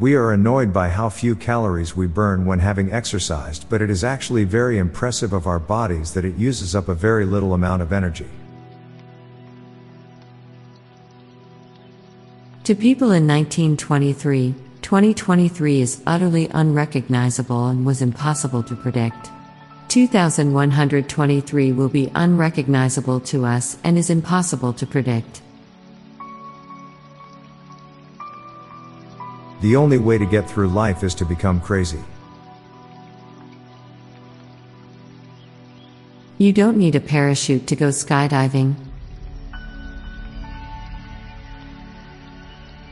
We are annoyed by how few calories we burn when having exercised, but it is actually very impressive of our bodies that it uses up a very little amount of energy. To people in 1923, 2023 is utterly unrecognizable and was impossible to predict. 2123 will be unrecognizable to us and is impossible to predict. The only way to get through life is to become crazy. You don't need a parachute to go skydiving.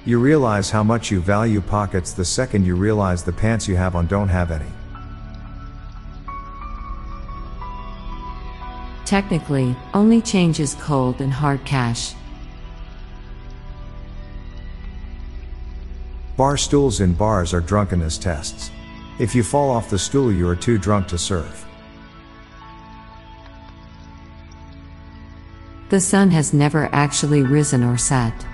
You realize how much you value pockets the second you realize the pants you have on don't have any. Technically, only change is cold and hard cash. Bar stools in bars are drunkenness tests. If you fall off the stool, you are too drunk to serve. The sun has never actually risen or set.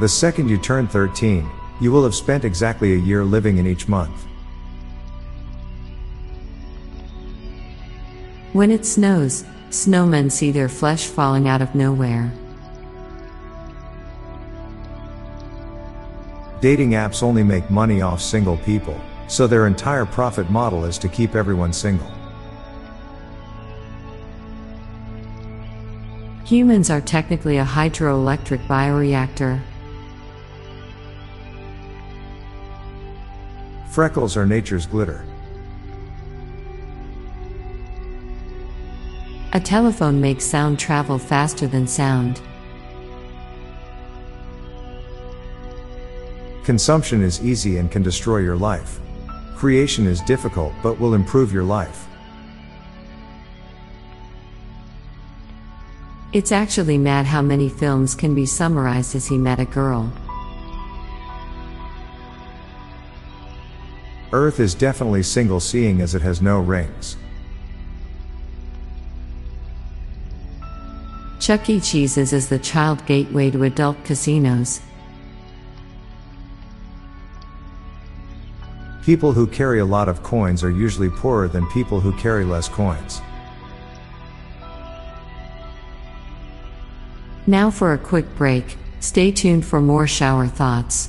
The second you turn 13, you will have spent exactly a year living in each month. When it snows, snowmen see their flesh falling out of nowhere. Dating apps only make money off single people, so their entire profit model is to keep everyone single. Humans are technically a hydroelectric bioreactor. Freckles are nature's glitter. A telephone makes sound travel faster than sound. Consumption is easy and can destroy your life. Creation is difficult but will improve your life. It's actually mad how many films can be summarized as he met a girl. Earth is definitely single seeing as it has no rings. Chuck E. Cheese's is the child gateway to adult casinos. People who carry a lot of coins are usually poorer than people who carry less coins. Now for a quick break. Stay tuned for more shower thoughts.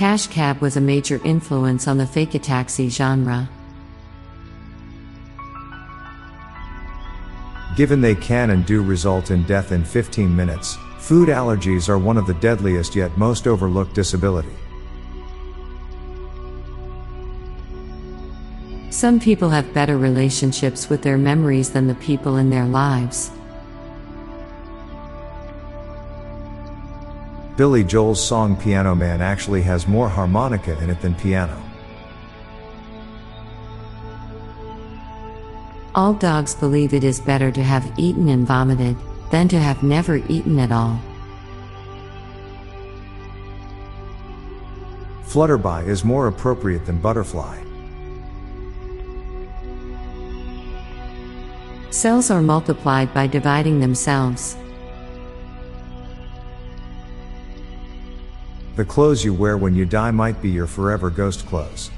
Cash Cab was a major influence on the fake a taxi genre. Given they can and do result in death in 15 minutes, food allergies are one of the deadliest yet most overlooked disability. Some people have better relationships with their memories than the people in their lives. Billy Joel's song Piano Man actually has more harmonica in it than piano. All dogs believe it is better to have eaten and vomited than to have never eaten at all. Flutterby is more appropriate than butterfly. Cells are multiplied by dividing themselves. The clothes you wear when you die might be your forever ghost clothes.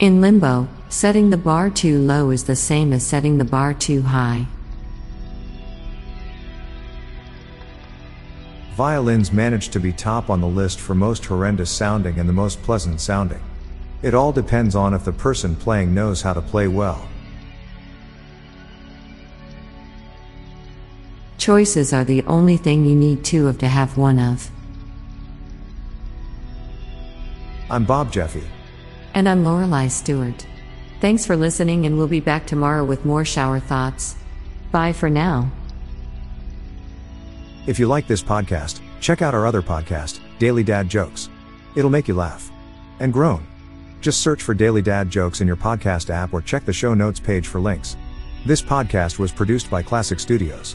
In limbo, Setting the bar too low is the same as setting the bar too high. Violins manage to be top on the list for most horrendous sounding and the most pleasant sounding. It all depends on if the person playing knows how to play well. Choices are the only thing you need two of to have one of. I'm Bob Jeffy. And I'm Lorelei Stewart. Thanks for listening, and we'll be back tomorrow with more shower thoughts. Bye for now. If you like this podcast, check out our other podcast, Daily Dad Jokes. It'll make you laugh and groan. Just search for Daily Dad Jokes in your podcast app or check the show notes page for links. This podcast was produced by Klassic Studios.